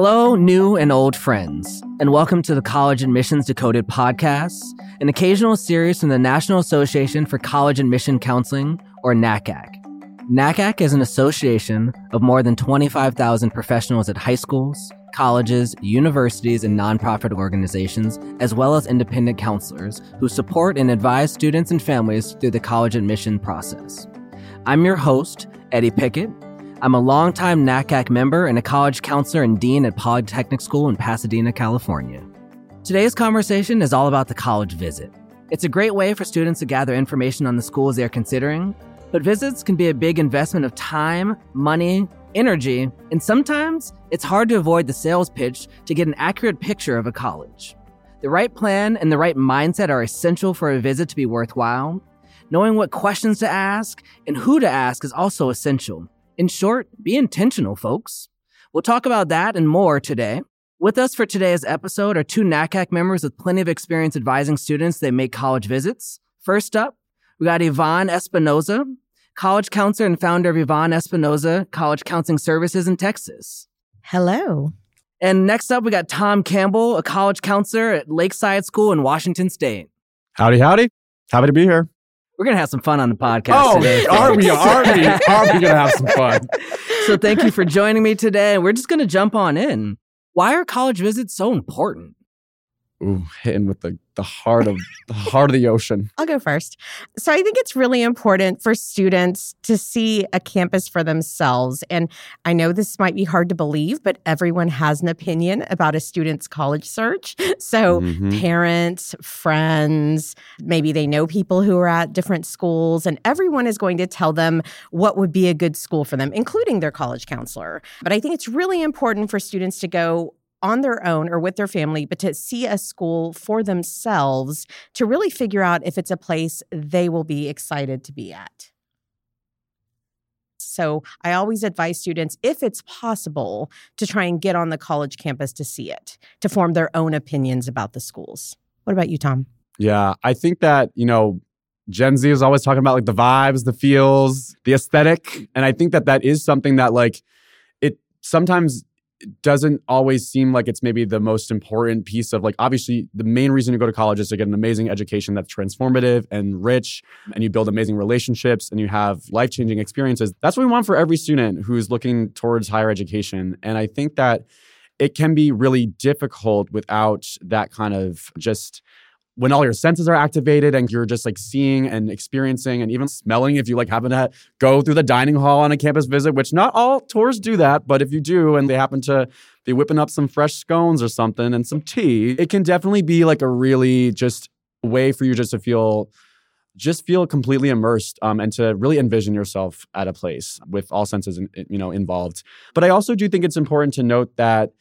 Hello, new and old friends, and welcome to the College Admissions Decoded podcast, an occasional series from the National Association for College Admission Counseling, or NACAC. NACAC is an association of more than 25,000 professionals at high schools, colleges, universities, and nonprofit organizations, as well as independent counselors who support and advise students and families through the college admission process. I'm your host, Eddie Pickett. I'm a longtime NACAC member and a college counselor and dean at Polytechnic School in Pasadena, California. Today's conversation is all about the college visit. It's a great way for students to gather information on the schools they're considering, but visits can be a big investment of time, money, energy, and sometimes it's hard to avoid the sales pitch to get an accurate picture of a college. The right plan and the right mindset are essential for a visit to be worthwhile. Knowing what questions to ask and who to ask is also essential. In short, be intentional, folks. We'll talk about that and more today. With us for today's episode are two NACAC members with plenty of experience advising students that make college visits. First up, we got Yvonne Espinoza, college counselor and founder of Yvonne Espinoza College Counseling Services in Texas. Hello. And next up, we got Tom Campbell, a college counselor at Lakeside School in Washington State. Howdy, howdy. Happy to be here. We're gonna have some fun on the podcast Oh, today. are we? Are we? Are we gonna have some fun? so thank you for joining me today. We're just gonna jump on in. Why are college visits so important? Ooh, hitting with the, the heart of the heart of the ocean. I'll go first. So I think it's really important for students to see a campus for themselves. And I know this might be hard to believe, but everyone has an opinion about a student's college search. So Mhm. parents, friends, maybe they know people who are at different schools, and everyone is going to tell them what would be a good school for them, including their college counselor. But I think it's really important for students to go on their own or with their family, but to see a school for themselves to really figure out if it's a place they will be excited to be at. So I always advise students, if it's possible, to try and get on the college campus to see it, to form their own opinions about the schools. What about you, Tom? Yeah, I think that, you know, Gen Z is always talking about like the vibes, the feels, the aesthetic. And I think that that is something that like it sometimes doesn't always seem like it's maybe the most important piece of like obviously the main reason you go to college is to get an amazing education that's transformative and rich and you build amazing relationships and you have life-changing experiences. That's what we want for every student who's looking towards higher education and i think that it can be really difficult without that kind of just when all your senses are activated and you're just like seeing and experiencing and even smelling if you like happen to go through the dining hall on a campus visit which not all tours do that but if you do and they happen to be whipping up some fresh scones or something and some tea it can definitely be like a really just way for you just to feel just feel completely immersed um, and to really envision yourself at a place with all senses in, you know involved. But i also do think it's important to note that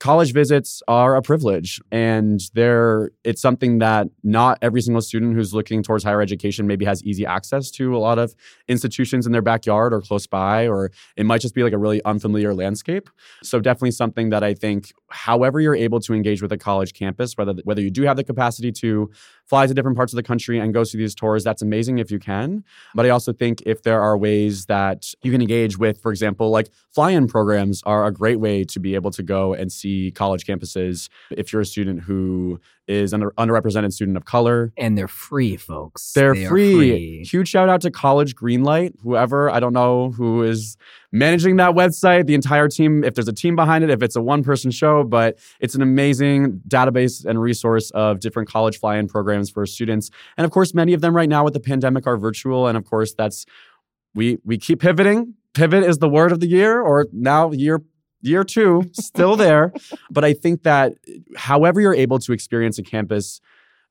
college visits are a privilege and they're it's something that not every single student who's looking towards higher education maybe has easy access to a lot of institutions in their backyard or close by or it might just be like a really unfamiliar landscape. So definitely something that i think however you're able to engage with a college campus whether whether you do have the capacity to fly to different parts of the country and go through these tours that's amazing if you can. But i also think if there are ways that you can engage with for example like fly-in programs are a great way to be able to go and see college campuses if you're a student who is an underrepresented student of color And they're free, folks. they're They are free. Huge shout out to College Greenlight, whoever, I don't know who is managing that website, the entire team, if there's a team behind it, if it's a one person show, but it's an amazing database and resource of different college fly in programs for students. And of course, many of them right now with the pandemic are virtual. And of course, that's, we, we keep pivoting. Pivot is the word of the year, or now year year two, still there. but I think that however you're able to experience a campus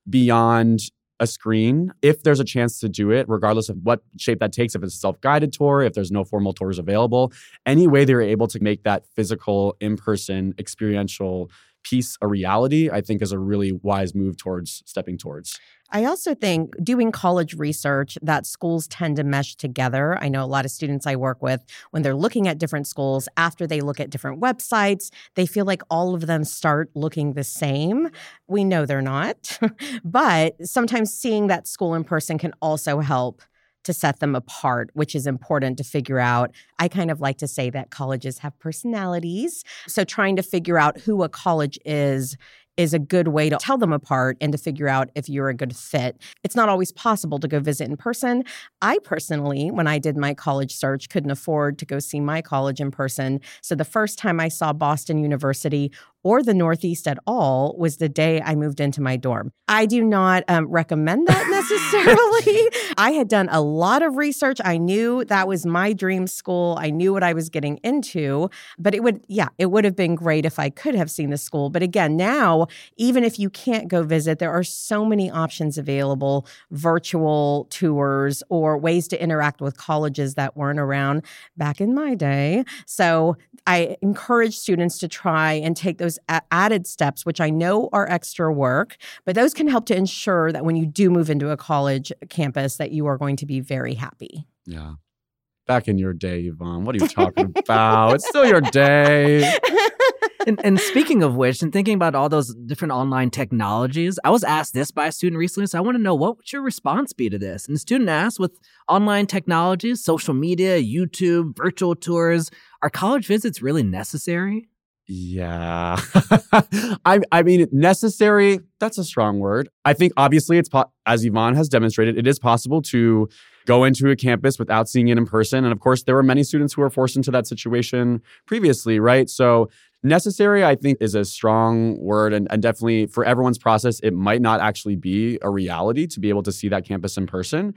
beyond a screen, if there's a chance to do it, regardless of what shape that takes, if it's a self guided tour, if there's no formal tours available, any way they're able to make that physical, in person, experiential piece a reality, I think is a really wise move towards stepping towards. I also think doing college research that schools tend to mesh together. I know a lot of students I work with, when they're looking at different schools, after they look at different websites, they feel like all of them start looking the same. We know they're not, but sometimes seeing that school in person can also help to set them apart, which is important to figure out. I kind of like to say that colleges have personalities. So trying to figure out who a college is is a good way to tell them apart and to figure out if you're a good fit. It's not always possible to go visit in person. I personally, when I did my college search, couldn't afford to go see my college in person. So the first time I saw Boston University or the Northeast at all was the day I moved into my dorm. I do not um, recommend that necessarily. I had done a lot of research. I knew that was my dream school. I knew what I was getting into, but it would, yeah, it would have been great if I could have seen the school. But again, now, even if you can't go visit, there are so many options available virtual tours or ways to interact with colleges that weren't around back in my day. So I encourage students to try and take those a- added steps, which I know are extra work, but those can help to ensure that when you do move into a college campus, that you are going to be very happy. Yeah. Back in your day, Yvonne, what are you talking about? It's still your day. and, and, speaking of which, and thinking about all those different online technologies, I was asked this by a student recently. So I want to know what would your response be to this? And the student asked, with online technologies, social media, YouTube, virtual tours, are college visits really necessary? Yeah. I I mean necessary, that's a strong word. I think obviously it's po- as Yvonne has demonstrated, it is possible to go into a campus without seeing it in person and of course there were many students who were forced into that situation previously, right? So necessary I think is a strong word and, and definitely for everyone's process it might not actually be a reality to be able to see that campus in person.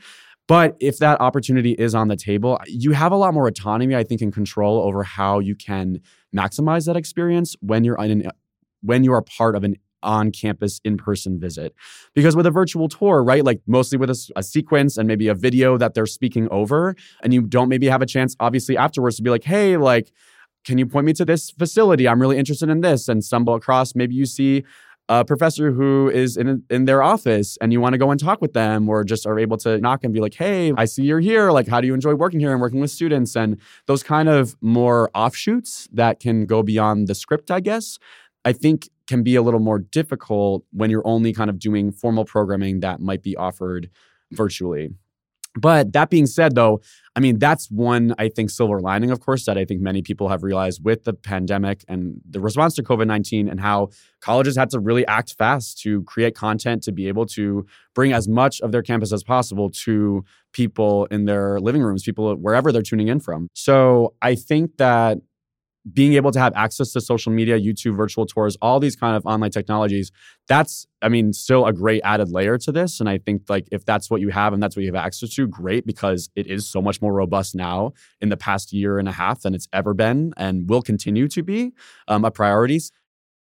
But if that opportunity is on the table, you have a lot more autonomy, I think, and control over how you can maximize that experience when you're in, when you are part of an on-campus in-person visit. Because with a virtual tour, right, like mostly with a, a, sequence and maybe a video that they're speaking over, and you don't maybe have a chance, obviously, afterwards to be like, hey, like, can you point me to this facility? I'm really interested in this, and stumble across. Maybe you see a professor who is in in their office and you want to go and talk with them or just are able to knock and be like hey i see you're here. Like how do you enjoy working here and working with students? And those kind of more offshoots that can go beyond the script i guess i think can be a little more difficult when you're only kind of doing formal programming that might be offered virtually but that being said, though, I mean, that's one, I think, silver lining, of course, that I think many people have realized with the pandemic and the response to COVID 19 and how colleges had to really act fast to create content to be able to bring as much of their campus as possible to people in their living rooms, people wherever they're tuning in from. So I think that being able to have access to social media, YouTube, virtual tours, all these kind of online technologies, that's, I mean, still a great added layer to this. And I think like if that's what you have and that's what you have access to, great, because it is so much more robust now in the past year and a half than it's ever been and will continue to be um, a priority.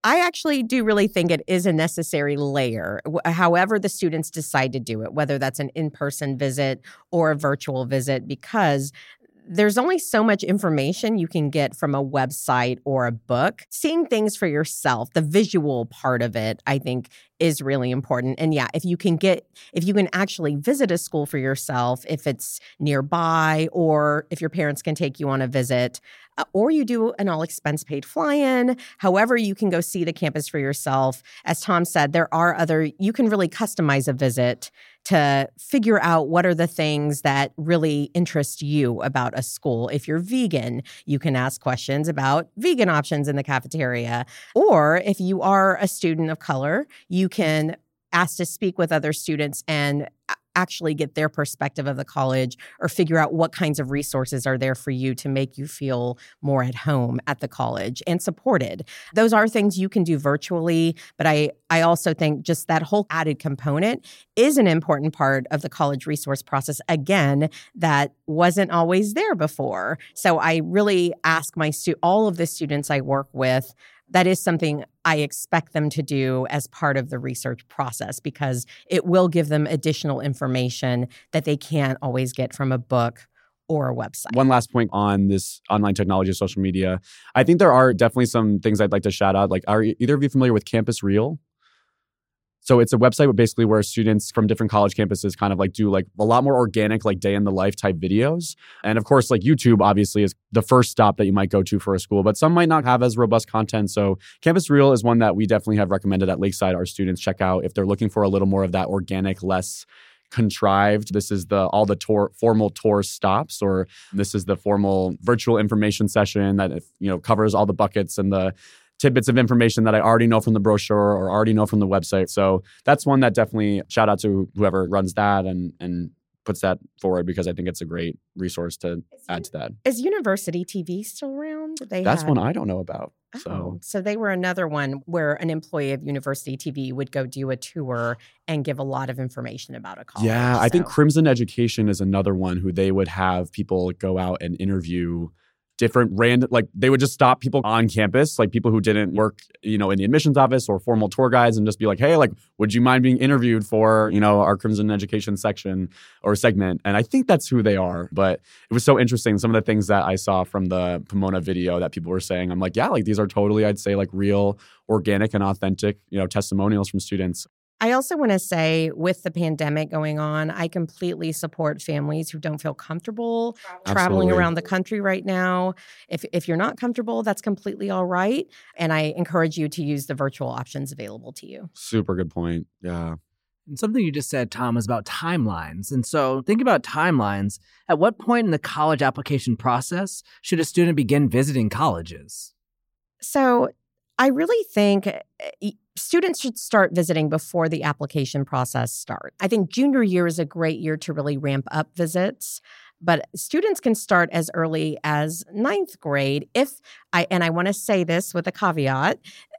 I actually do really think it is a necessary layer, however, the students decide to do it, whether that's an in person visit or a virtual visit, because there's only so much information you can get from a website or a book. Seeing things for yourself, the visual part of it, I think is really important. And yeah, if you can get, if you can actually visit a school for yourself, if it's nearby or if your parents can take you on a visit, uh, or you do an all expense paid fly in, however, you can go see the campus for yourself. As Tom said, there are other, you can really customize a visit to figure out what are the things that really interest you about a school. If you're vegan, you can ask questions about vegan options in the cafeteria. Or if you are a student of color, you can ask to speak with other students and actually get their perspective of the college or figure out what kinds of resources are there for you to make you feel more at home at the college and supported. Those are things you can do virtually, but I I also think just that whole added component is an important part of the college resource process again that wasn't always there before. So I really ask my stu- all of the students I work with that is something I expect them to do as part of the research process because it will give them additional information that they can't always get from a book or a website. One last point on this online technology, social media. I think there are definitely some things I'd like to shout out. Like, are either of you familiar with Campus Reel? So it's a website basically where students from different college campuses kind of like do like a lot more organic, like day in the life type videos. And of course, like YouTube obviously is the first stop that you might go to for a school, but some might not have as robust content. So Campus Reel is one that we definitely have recommended at Lakeside our students check out if they're looking for a little more of that organic, less contrived. This is the all the tour, formal tour stops, or this is the formal virtual information session that you know covers all the buckets and the tidbits of information that I already know from the brochure or already know from the website. So that's one that definitely shout out to whoever runs that and and puts that forward because I think it's a great resource to add to that. Is University TV still around? They That's had... one I don't know about. Oh, so. Oh, so they were another one where an employee of University TV would go do a tour and give a lot of information about a college. Yeah, I think Crimson Education is another one who they would have people go out and interview different random like they would just stop people on campus like people who didn't work you know in the admissions office or formal tour guides and just be like hey like would you mind being interviewed for you know our crimson education section or segment? And i think that's who they are but it was so interesting. Some of the things that i saw from the pomona video that people were saying i'm like yeah like these are totally i'd say like real organic and authentic you know testimonials from students I also want to say, with the pandemic going on, I completely support families who don't feel comfortable Absolutely. traveling around the country right now. If, if you're not comfortable, that's completely all right. And I encourage you to use the virtual options available to you. Super good point. Yeah. And something you just said, Tom, was about timelines. And so, think about timelines. At what point in the college application process should a student begin visiting colleges? So, I really think eh, students should start visiting before the application process starts. I think junior year is a great year to really ramp up visits. But students can start as early as ninth grade if I, and I want to say this with a caveat,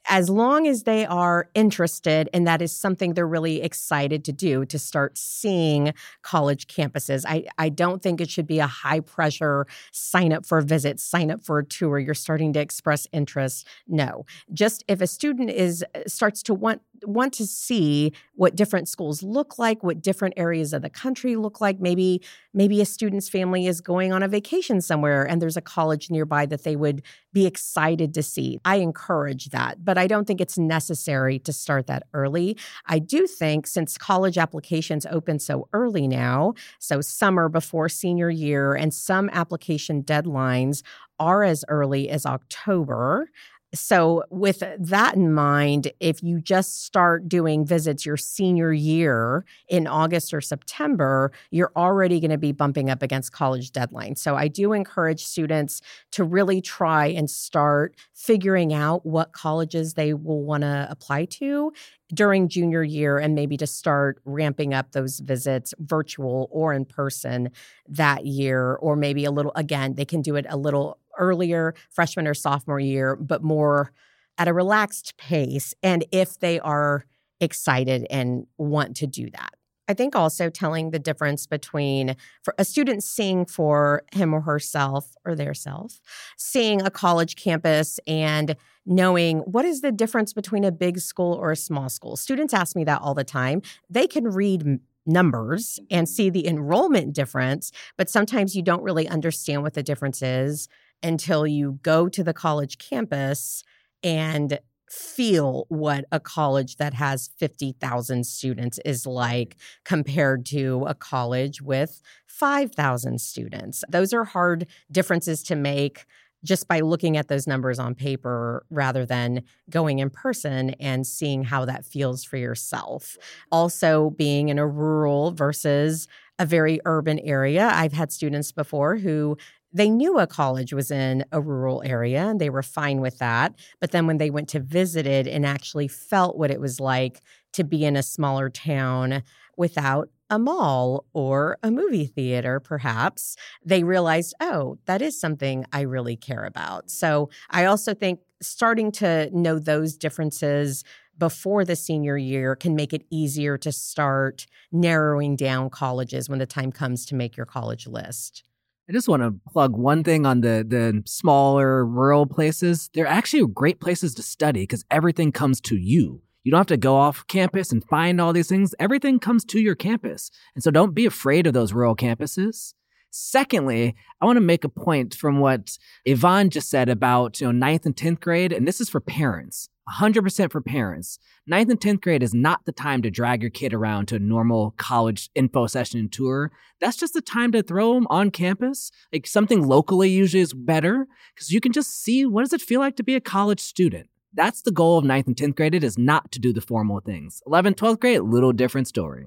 as long as they are interested and that is something they're really excited to do to start seeing college campuses. I, I don't think it should be a high pressure sign up for a visit, sign up for a tour. You're starting to express interest. No. Just if a student is uh, starts to want want to see what different schools look like, what different areas of the country look like. Maybe maybe a student's family is going on a vacation somewhere and there's a college nearby that they would be excited to see. I encourage that, but I don't think it's necessary to start that early. I do think since college applications open so early now, so summer before senior year and some application deadlines are as early as October. So, with that in mind, if you just start doing visits your senior year in August or September, you're already going to be bumping up against college deadlines. So, I do encourage students to really try and start figuring out what colleges they will want to apply to during junior year and maybe to start ramping up those visits virtual or in person that year or maybe a little again they can do it a little earlier, freshman or sophomore year, but more at a relaxed pace. And if they are excited and want to do that. I think also telling the difference between for a student seeing for him or herself or their self, seeing a college campus and knowing what is the difference between a big school or a small school. Students ask me that all the time. They can read numbers and mm-hmm. see the enrollment difference, but sometimes you don't really understand what the difference is until you go to the college campus and feel what a college that has 50,000 students is like compared to a college with 5,000 students. Those are hard differences to make just by looking at those numbers on paper rather than going in person and seeing how that feels for yourself. Also, being in a rural versus a very urban area. I've had students before who they knew a college was in a rural area and they were fine with that. But then when they went to visit it and actually felt what it was like to be in a smaller town without a mall or a movie theater, perhaps, they realized, oh, that is something I really care about. So I also think starting to know those differences before the senior year can make it easier to start narrowing down colleges when the time comes to make your college list. I just want to plug one thing on the the smaller rural places. They're actually great places to study because everything comes to you. You don't have to go off campus and find all these things. Everything comes to your campus. And so don't be afraid of those rural campuses. Secondly, I want to make a point from what Yvonne just said about you know ninth and tenth grade, and this is for parents. 100% for parents. Ninth and 10th grade is not the time to drag your kid around to a normal college info session and tour. That's just the time to throw them on campus. Like something locally usually is better because you can just see what does it feel like to be a college student. That's the goal of ninth and 10th grade. It is not to do the formal things. 11th, 12th grade, little different story.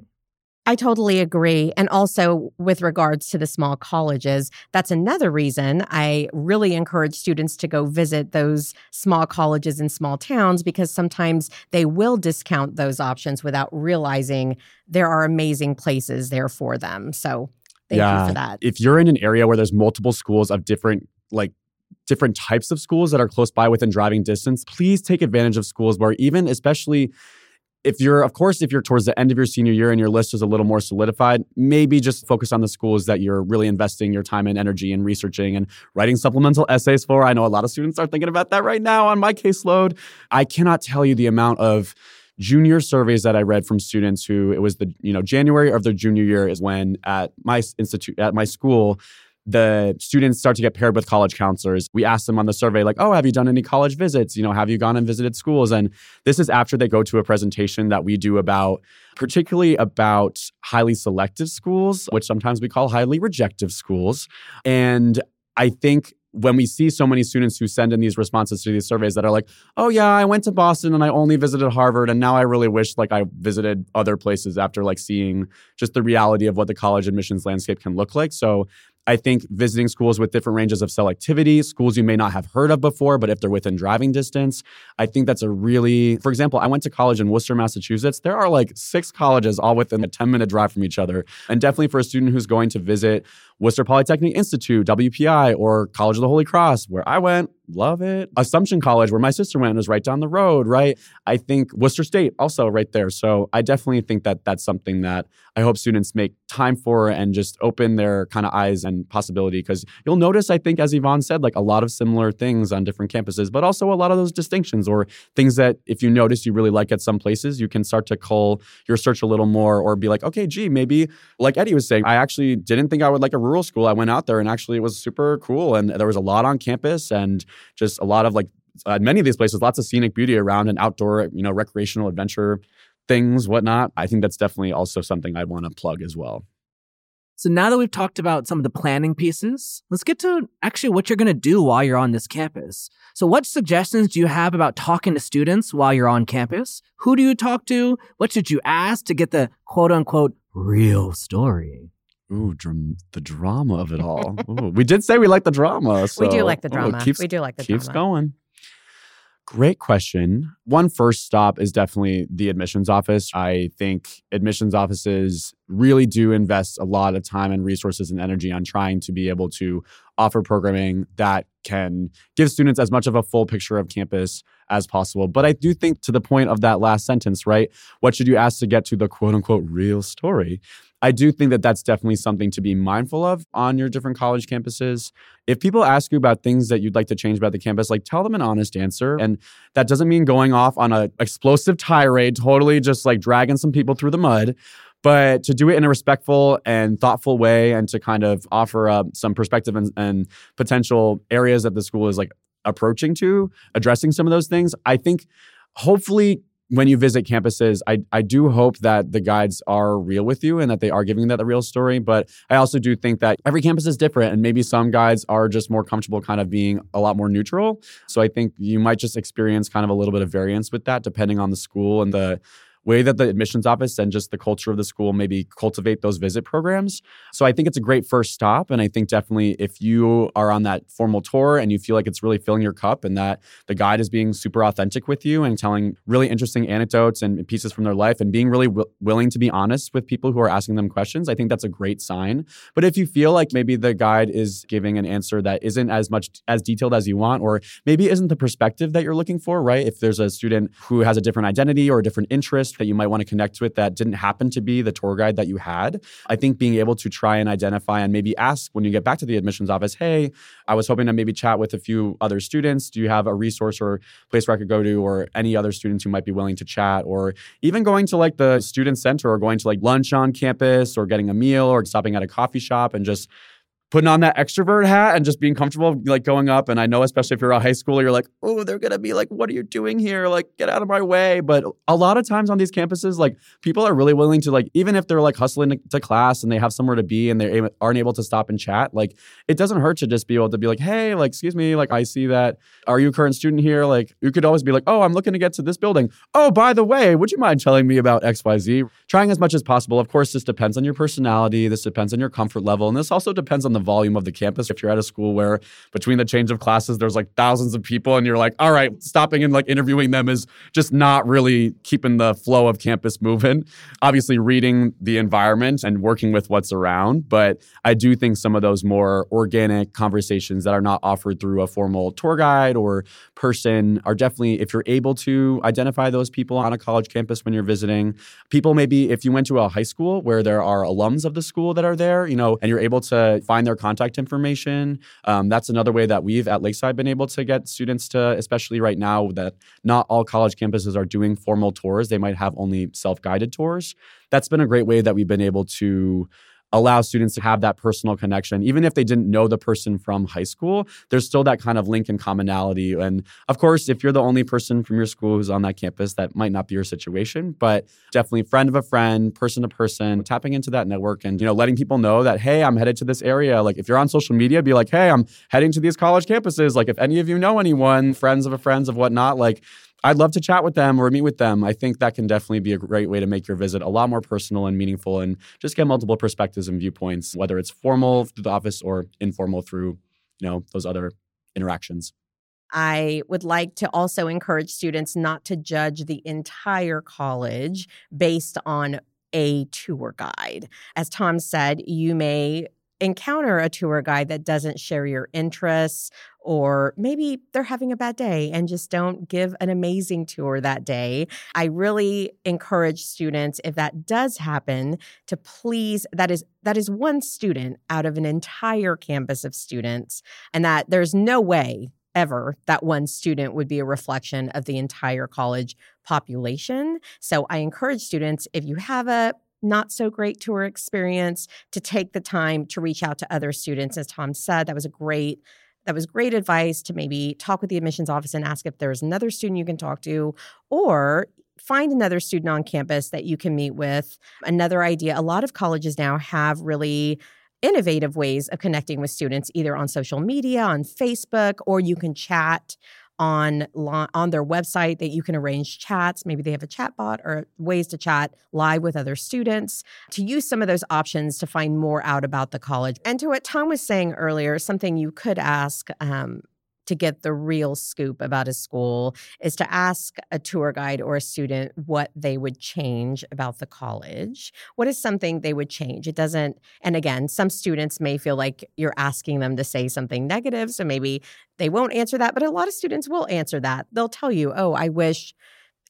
I totally agree. And also, with regards to the small colleges, that's another reason I really encourage students to go visit those small colleges in small towns because sometimes they will discount those options without realizing there are amazing places there for them. So, thank yeah. you for that. If you're in an area where there's multiple schools of different, like, different types of schools that are close by within driving distance, please take advantage of schools where even, especially, if you're, of course, if you're towards the end of your senior year and your list is a little more solidified, maybe just focus on the schools that you're really investing your time and energy in researching and writing supplemental essays for. I know a lot of students are thinking about that right now on my caseload. I cannot tell you the amount of junior surveys that I read from students who it was the you know January of their junior year is when at my institute at my school the students start to get paired with college counselors. We ask them on the survey, like, oh, have you done any college visits? You know, have you gone and visited schools? And this is after they go to a presentation that we do about, particularly about highly selective schools, which sometimes we call highly rejective schools. And I think when we see so many students who send in these responses to these surveys that are like, oh yeah, I went to Boston and I only visited Harvard and now I really wish like I visited other places after like seeing just the reality of what the college admissions landscape can look like. So I think visiting schools with different ranges of selectivity, schools you may not have heard of before, but if they're within driving distance, I think that's a really, for example, I went to college in Worcester, Massachusetts. There are like six colleges all within a 10 minute drive from each other. And definitely for a student who's going to visit Worcester Polytechnic Institute, WPI, or College of the Holy Cross, where I went, love it. Assumption College, where my sister went, was right down the road, right? I think Worcester State, also right there. So I definitely think that that's something that I hope students make time for and just open their kind of eyes and possibility. Because you'll notice, I think, as Yvonne said, like a lot of similar things on different campuses, but also a lot of those distinctions or things that if you notice you really like at some places, you can start to cull your search a little more or be like, okay, gee, maybe like Eddie was saying, I actually didn't think I would like a rural school. I went out there and actually it was super cool. And there was a lot on campus and just a lot of like, many of these places, lots of scenic beauty around and outdoor, you know, recreational adventure things, whatnot. I think that's definitely also something I'd want to plug as well. So now that we've talked about some of the planning pieces, let's get to actually what you're going to do while you're on this campus. So, what suggestions do you have about talking to students while you're on campus? Who do you talk to? What should you ask to get the quote unquote real story? Ooh, the drama of it all. Ooh, we did say we like the drama. So, we do like the ooh, drama. keeps, we do like the drama. keeps drama. going. Great question. One first stop is definitely the admissions office. I think admissions offices really do invest a lot of time and resources and energy on trying to be able to offer programming that can give students as much of a full picture of campus as possible. But I do think to the point of that last sentence, right? What should you ask to get to the quote unquote real story? I do think that that's definitely something to be mindful of on your different college campuses. If people ask you about things that you'd like to change about the campus, like tell them an honest answer. And that doesn't mean going off on an explosive tirade, totally just like dragging some people through the mud but to do it in a respectful and thoughtful way and to kind of offer up some perspective and, and, potential areas that the school is like approaching to addressing some of those things i think hopefully when you visit campuses, I, I do hope that the guides are real with you and that they are giving that the real story. But I also do think that every campus is different and maybe some guides are just more comfortable kind of being a lot more neutral. So I think you might just experience kind of a little bit of variance with that depending on the school and the way that the admissions office and just the culture of the school maybe cultivate those visit programs. So I think it's a great first stop. And I think definitely if you are on that formal tour and you feel like it's really filling your cup and that the guide is being super authentic with you and telling really interesting anecdotes and pieces from their life and being really w- willing to be honest with people who are asking them questions, I think that's a great sign. But if you feel like maybe the guide is giving an answer that isn't as much as detailed as you want, or maybe isn't the perspective that you're looking for, right? If there's a student who has a different identity or a different interest, that you might want to connect with that didn't happen to be the tour guide that you had. I think being able to try and identify and maybe ask when you get back to the admissions office, hey, I was hoping to maybe chat with a few other students. Do you have a resource or place where I could go to, or any other students who might be willing to chat, or even going to like the student center or going to like lunch on campus or getting a meal or stopping at a coffee shop and just putting on that extrovert hat and just being comfortable like going up. And i know especially if you're a high schooler you're like oh they're gonna be like what are you doing here? Like get out of my way. But a lot of times on these campuses like people are really willing to like even if they're like hustling to class and they have somewhere to be and they aren't able to stop and chat like it doesn't hurt to just be able to be like hey like excuse me like i see that. Are you a current student here? Like you could always be like oh i'm looking to get to this building. Oh by the way would you mind telling me about xyz trying as much as possible. Of course this depends on your personality. This depends on your comfort level. And this also depends on the volume of the campus. If you're at a school where between the change of classes, there's like thousands of people, and you're like, all right, stopping and like interviewing them is just not really keeping the flow of campus moving. Obviously, reading the environment and working with what's around. But I do think some of those more organic conversations that are not offered through a formal tour guide or person are definitely, if you're able to identify those people on a college campus when you're visiting, people maybe if you went to a high school where there are alums of the school that are there, you know, and you're able to find their contact information. Um, that's another way that we've at Lakeside been able to get students to, especially right now that not all college campuses are doing formal tours. They might have only self guided tours. That's been a great way that we've been able to allow students to have that personal connection. Even if they didn't know the person from high school, there's still that kind of link and commonality. And of course, if you're the only person from your school who's on that campus, that might not be your situation, but definitely friend of a friend, person to person, tapping into that network and, you know, letting people know that, hey, I'm headed to this area. Like if you're on social media, be like, hey, I'm heading to these college campuses. Like if any of you know anyone, friends of a friends of whatnot, like I'd love to chat with them or meet with them. I think that can definitely be a great way to make your visit a lot more personal and meaningful and just get multiple perspectives and viewpoints, whether it's formal through the office or informal through, you know, those other interactions. I would like to also encourage students not to judge the entire college based on a tour guide. As Tom said, you may encounter a tour guide that doesn't share your interests, or maybe they're having a bad day and just don't give an amazing tour that day. I really encourage students, if that does happen, to please that is that is one student out of an entire campus of students, and that there's no way ever that one student would be a reflection of the entire college population. So I encourage students if you have a not so great tour experience to take the time to reach out to other students. As Tom said, that was a great that was great advice to maybe talk with the admissions office and ask if there's another student you can talk to or find another student on campus that you can meet with. Another idea, a lot of colleges now have really innovative ways of connecting with students either on social media, on Facebook, or you can chat on on their website that you can arrange chats. Maybe they have a chat bot or ways to chat live with other students to use some of those options to find more out about the college. And to what Tom was saying earlier, something you could ask um, to get the real scoop about a school is to ask a tour guide or a student what they would change about the college. What is something they would change? It doesn't, and again, some students may feel like you're asking them to say something negative. So maybe they won't answer that, but a lot of students will answer that. They'll tell you, oh, I wish.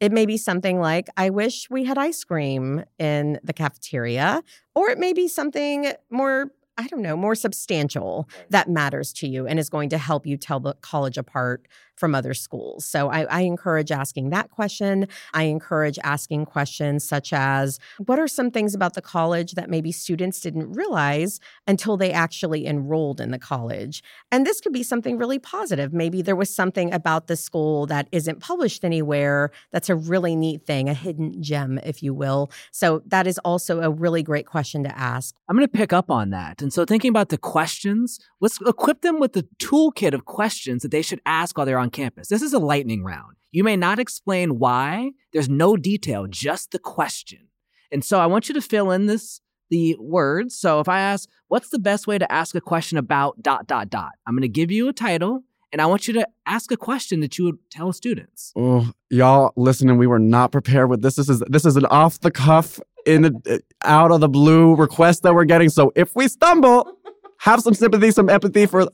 It may be something like, I wish we had ice cream in the cafeteria. Or it may be something more I don't know, more substantial that matters to you and is going to help you tell the college apart from other schools. So I, I, encourage asking that question. I encourage asking questions such as what are some things about the college that maybe students didn't realize until they actually enrolled in the college? And this could be something really positive. Maybe there was something about the school that isn't published anywhere that's a really neat thing, a hidden gem, if you will. So that is also a really great question to ask. I'm going to pick up on that. And so thinking about the questions, let's equip them with the toolkit of questions that they should ask while they're on on campus. This is a lightning round. You may not explain why, there's no detail, just the question. And so I want you to fill in this the words. So if I ask, what's the best way to ask a question about dot dot dot? I'm going to give you a title and I want you to ask a question that you would tell students. Oh, y'all listening, we were not prepared with this. This is this is an off the cuff in a, out of the blue request that we're getting. So if we stumble, have some sympathy, some empathy for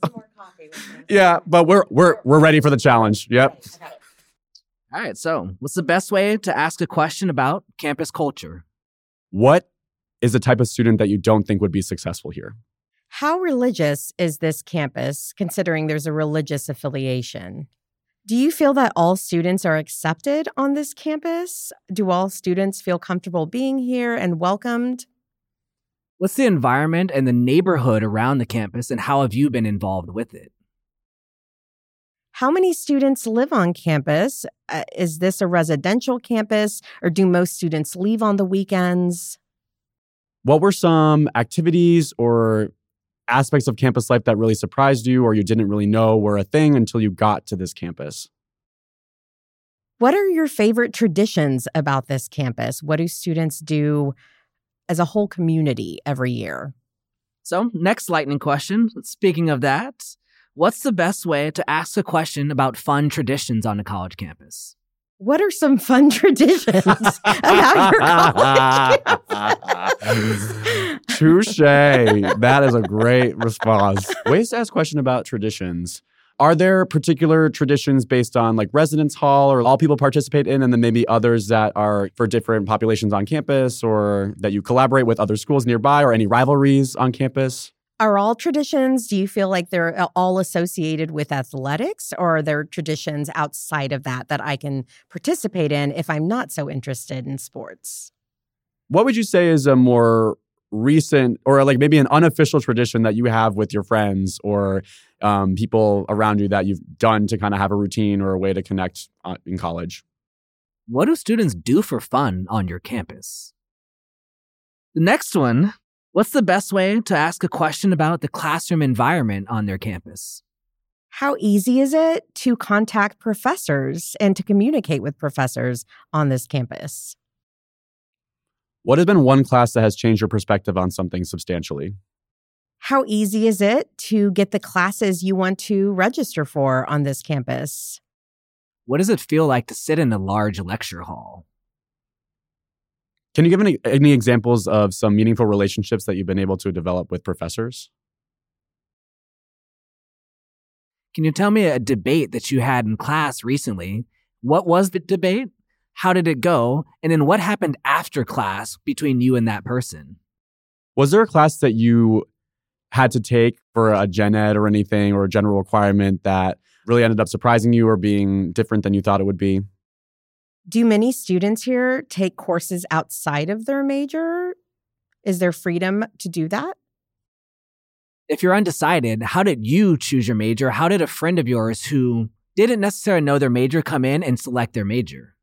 yeah, but we're we're we're ready for the challenge. Yep. All right. So, what's the best way to ask a question about campus culture? What is the type of student that you don't think would be successful here? How religious is this campus, considering there's a religious affiliation? Do you feel that all students are accepted on this campus? Do all students feel comfortable being here and welcomed? What's the environment and the neighborhood around the campus, and how have you been involved with it? How many students live on campus? Uh, is this a residential campus, or do most students leave on the weekends? What were some activities or aspects of campus life that really surprised you or you didn't really know were a thing until you got to this campus? What are your favorite traditions about this campus? What do students do as a whole community every year? So, next lightning question. Speaking of that, what's the best way to ask a question about fun traditions on a college campus? What are some fun traditions about your college Touche. That is a great response. Ways to ask question about traditions. Are there particular traditions based on like residence hall or all people participate in, and then maybe others that are for different populations on campus or that you collaborate with other schools nearby or any rivalries on campus? Are all traditions, do you feel like they're all associated with athletics or are there traditions outside of that that I can participate in if I'm not so interested in sports? What would you say is a more recent or like maybe an unofficial tradition that you have with your friends or um, people around you that you've done to kind of have a routine or a way to connect uh, in college? What do students do for fun on your campus? The next one What's the best way to ask a question about the classroom environment on their campus? How easy is it to contact professors and to communicate with professors on this campus? What has been one class that has changed your perspective on something substantially? How easy is it to get the classes you want to register for on this campus? What does it feel like to sit in a large lecture hall? Can you give any, any examples of some meaningful relationships that you've been able to develop with professors? Can you tell me a debate that you had in class recently? What was the debate? How did it go? And then what happened after class between you and that person? Was there a class that you had to take for a gen ed or anything or a general requirement that really ended up surprising you or being different than you thought it would be? Do many students here take courses outside of their major? Is there freedom to do that? If you're undecided, how did you choose your major? How did a friend of yours who didn't necessarily know their major come in and select their major?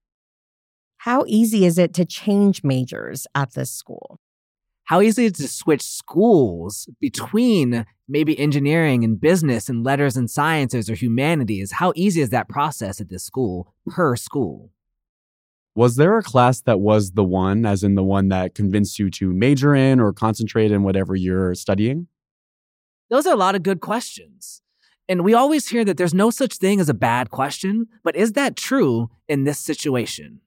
How easy is it to change majors at this school? How easy is it to switch schools between maybe engineering and business and letters and sciences or humanities? How easy is that process at this school per school? Was there a class that was the one, as in the one that convinced you to major in or concentrate in whatever you're studying? Those are a lot of good questions. And we always hear that there's no such thing as a bad question, but is that true in this situation?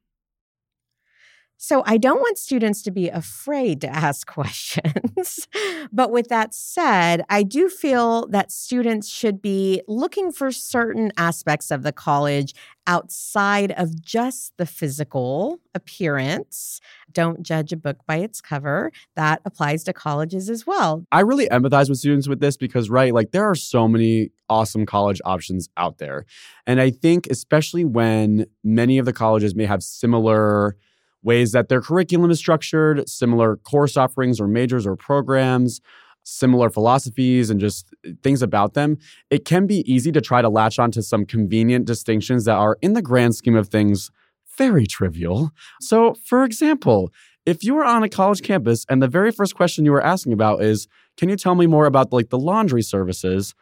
So I don't want students to be afraid to ask questions. but with that said, I do feel that students should be looking for certain aspects of the college outside of just the physical appearance. Don't judge a book by its cover. That applies to colleges as well. I really empathize with students with this because, right, like there are so many awesome college options out there. And I think, especially when many of the colleges may have similar ways that their curriculum is structured, similar course offerings or majors or programs, similar philosophies, and just uh, things about them, it can be easy to try to latch onto some convenient distinctions that are, in the grand scheme of things, very trivial. So, for example, if you were on a college campus and the very first question you were asking about is, can you tell me more about like the laundry services?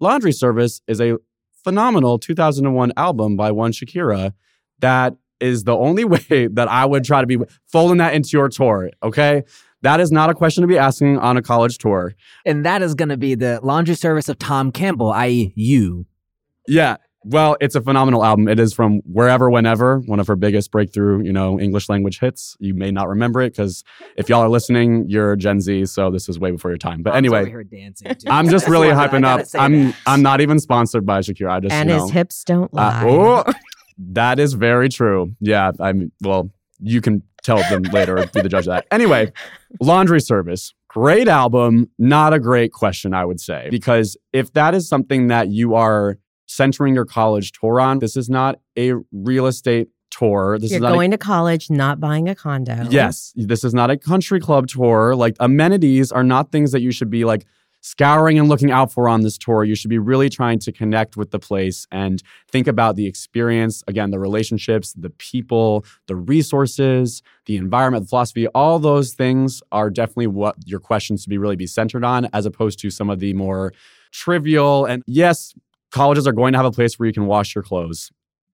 Laundry Service is a phenomenal 2001 album by one Shakira that is the only way that I would try to be folding that into your tour. Okay. That is not a question to be asking on a college tour. And that is going to be the laundry service of Tom Campbell, i.e., you. Yeah. Well, it's a phenomenal album. It is from Wherever, Whenever, one of her biggest breakthrough, you know, English language hits. You may not remember it because if y'all are listening, you're Gen Z, so this is way before your time. But anyway, I'm just really hyping up. I'm that. I'm not even sponsored by Shakira. I just and you know, his hips don't uh, lie. Uh, oh, that is very true. Yeah, I'm well, you can tell them later, be the judge of that. Anyway, Laundry Service. Great album, not a great question, I would say. Because if that is something that you are centering your college tour on, this is not a real estate tour. This You're is going to college, not buying a condo. yes, this is not a country club tour. Like amenities are not things that you should be like scouring and looking out for on this tour. You should be really trying to connect with the place and think about the experience, again, the relationships, the people, the resources, the environment, the philosophy, all those things are definitely what your questions should be really be centered on as opposed to some of the more trivial and yes, colleges are going to have a place where you can wash your clothes.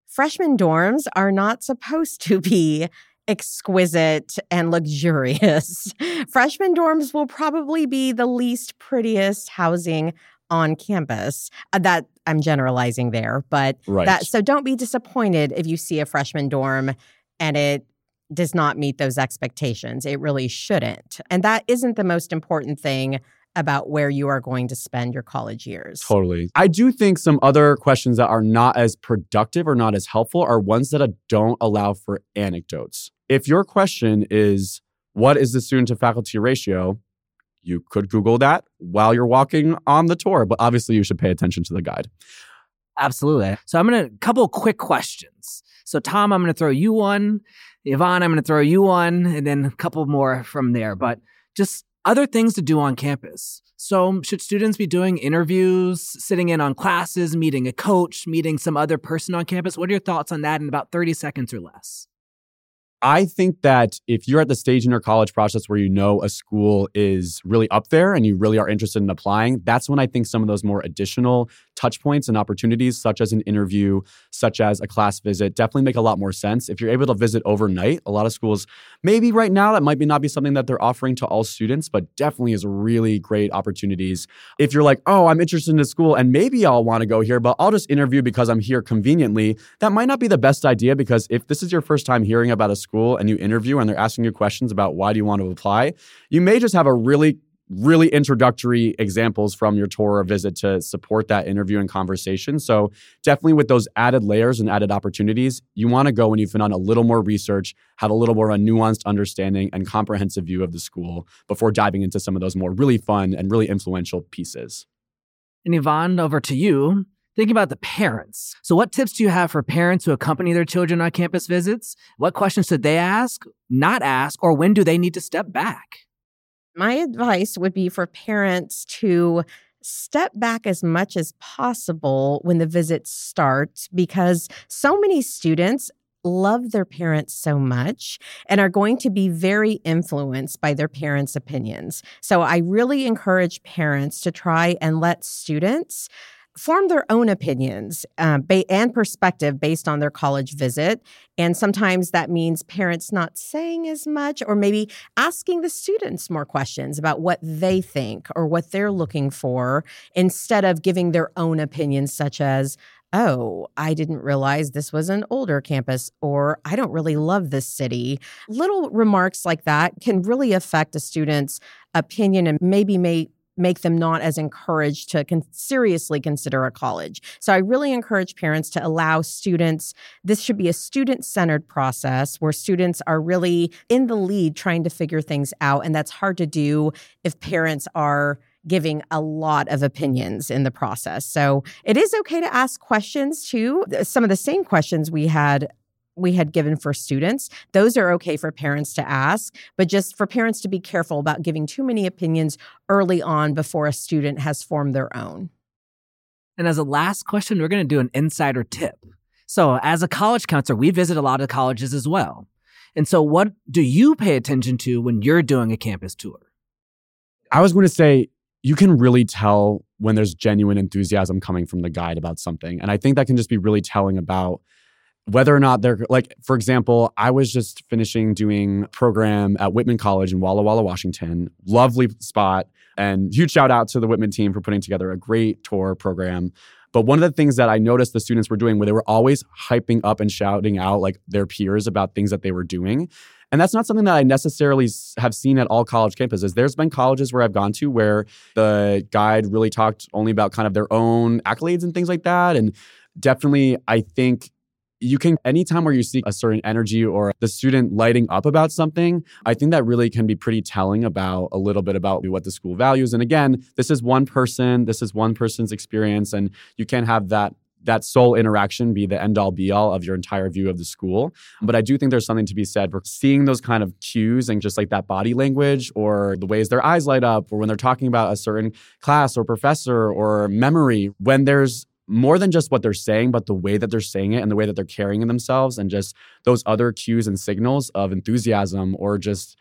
Freshman dorms are not supposed to be exquisite and luxurious. Freshman dorms will probably be the least prettiest housing on campus. Uh, that I'm generalizing there, but Right. that so don't be disappointed if you see a freshman dorm and it does not meet those expectations. It really shouldn't. And that isn't the most important thing about where you are going to spend your college years. Totally. I do think some other questions that are not as productive or not as helpful are ones that uh, don't allow for anecdotes. If your question is, what is the student to faculty ratio? You could Google that while you're walking on the tour, but obviously you should pay attention to the guide. Absolutely. So I'm gonna couple quick questions. So Tom, I'm gonna throw you one. Yvonne, I'm gonna throw you one, and then a couple more from there. But just other things to do on campus. So should students be doing interviews, sitting in on classes, meeting a coach, meeting some other person on campus? What are your thoughts on that in about 30 seconds or less? I think that if you're at the stage in your college process where you know a school is really up there and you really are interested in applying, that's when I think some of those more additional touch points and opportunities, such as an interview, such as a class visit, definitely make a lot more sense. If you're able to visit overnight, a lot of schools, maybe right now, that might be not be something that they're offering to all students, but definitely is really great opportunities. If you're like, oh, I'm interested in this school and maybe I'll want to go here, but I'll just interview because I'm here conveniently, that might not be the best idea because if this is your first time hearing about a school and you interview and they're asking you questions about why do you want to apply, you may just have a really really introductory examples from your tour or visit to support that interview and conversation. So, definitely with those added layers and added opportunities, you want to go when you've done a little more research, have a little more of a nuanced understanding and comprehensive view of the school before diving into some of those more really fun and really influential pieces. And Yvonne, over to you. Thinking about the parents. So, what tips do you have for parents who accompany their children on campus visits? What questions should they ask, not ask, or when do they need to step back? My advice would be for parents to step back as much as possible when the visit starts because so many students love their parents so much and are going to be very influenced by their parents' opinions. So I really encourage parents to try and let students form their own opinions uh, ba- and perspective based on their college visit. And sometimes that means parents not saying as much or maybe asking the students more questions about what they think or what they're looking for instead of giving their own opinions, such as, Oh, I didn't realize this was an older campus, or I don't really love this city. Little remarks like that can really affect a student's opinion and maybe may make them not as encouraged to con- seriously consider a college. So I really encourage parents to allow students, this should be a student centered process where students are really in the lead trying to figure things out. And that's hard to do if parents are giving a lot of opinions in the process. So it is okay to ask questions too. Some of the same questions we had we had given for students. Those are okay for parents to ask, but just for parents to be careful about giving too many opinions early on before a student has formed their own. And as a last question, we're going to do an insider tip. So, as a college counselor, we visit a lot of colleges as well. And so, what do you pay attention to when you're doing a campus tour? I was going to say, you can really tell when there's genuine enthusiasm coming from the guide about something. And I think that can just be really telling about whether or not they're like, for example, I was just finishing doing program at Whitman College in Walla Walla, Washington. Lovely spot. And huge shout out to the Whitman team for putting together a great tour program. But one of the things that I noticed the students were doing where they were always hyping up and shouting out like their peers about things that they were doing. And that's not something that I necessarily have seen at all college campuses. There's been colleges where I've gone to where the guide really talked only about kind of their own accolades and things like that. And definitely, I think you can anytime where you see a certain energy or the student lighting up about something i think that really can be pretty telling about a little bit about what the school values and again this is one person this is one person's experience and you can't have that that sole interaction be the end all be all of your entire view of the school. But I do think there's something to be said for seeing those kind of cues and just like that body language or the ways their eyes light up or when they're talking about a certain class or professor or memory, when there's more than just what they're saying, but the way that they're saying it and the way that they're carrying themselves and just those other cues and signals of enthusiasm or just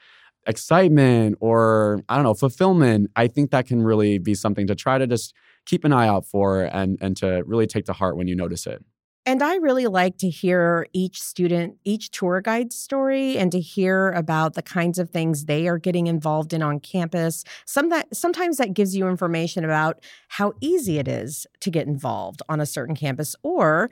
excitement or I don't know, fulfillment. I think that can really be something to try to just keep an eye out for and and to really take to heart when you notice it. And I really like to hear each student, each tour guide story and to hear about the kinds of things they are getting involved in on campus. Some that sometimes that gives you information about how easy it is to get involved on a certain campus or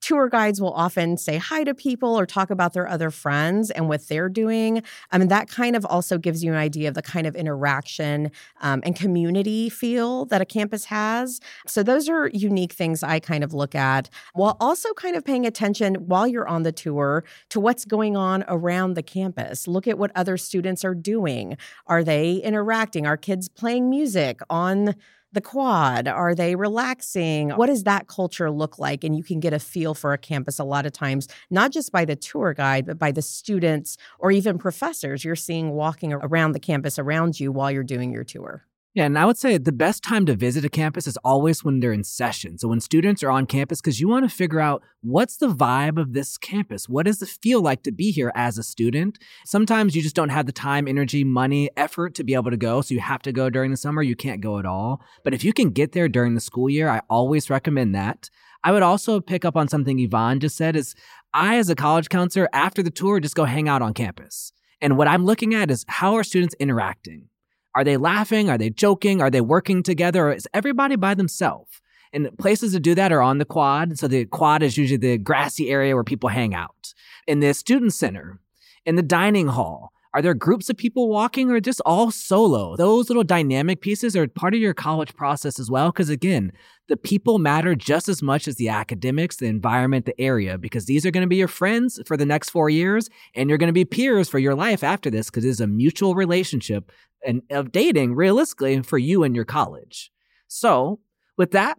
tour guides will often say hi to people or talk about their other friends and what they're doing. I mean, that kind of also gives you an idea of the kind of interaction um, and community feel that a campus has. So, those are unique things I kind of look at while also kind of paying attention while you're on the tour to what's going on around the campus. Look at what other students are doing. Are they interacting? Are kids playing music on the quad? Are they relaxing? What does that culture look like? And you can get a feel for a campus a lot of times, not just by the tour guide, but by the students or even professors you're seeing walking around the campus around you while you're doing your tour. Yeah, and I would say the best time to visit a campus is always when they're in session. So when students are on campus, because you want to figure out what's the vibe of this campus? What does it feel like to be here as a student? Sometimes you just don't have the time, energy, money, effort to be able to go. So you have to go during the summer. You can't go at all. But if you can get there during the school year, I always recommend that. I would also pick up on something Yvonne just said is I, as a college counselor, after the tour, just go hang out on campus. And what I'm looking at is how are students interacting? Are they laughing? Are they joking? Are they working together? Or is everybody by themselves? And places to do that are on the quad. So the quad is usually the grassy area where people hang out. In the student center, in the dining hall, are there groups of people walking or just all solo? Those little dynamic pieces are part of your college process as well. Because again, the people matter just as much as the academics, the environment, the area, because these are going to be your friends for the next four years and you're going to be peers for your life after this because it's a mutual relationship and of dating realistically for you and your college. So, with that,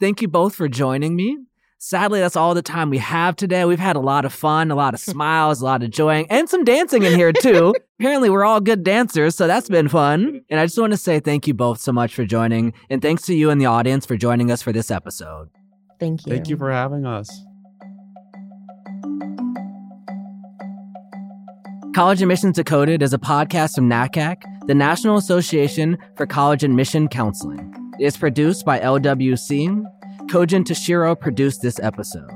thank you both for joining me. Sadly, that's all the time we have today. We've had a lot of fun, a lot of smiles, a lot of joy, and some dancing in here too. Apparently, we're all good dancers, so that's been fun. And I just want to say thank you both so much for joining, and thanks to you and the audience for joining us for this episode. Thank you. Thank you for having us. College Admissions Decoded is a podcast from NACAC, the National Association for College Admission Counseling. It is produced by LWC. Kojin Toshiro produced this episode.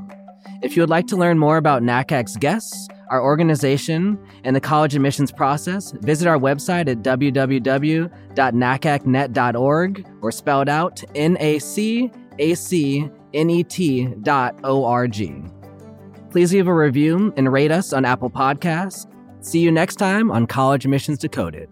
If you would like to learn more about NACAC's guests, our organization, and the college admissions process, visit our website at www.nacacnet.org or spelled out N A C A C N E T dot O R G. Please leave a review and rate us on Apple Podcasts See you next time on College Admissions Decoded.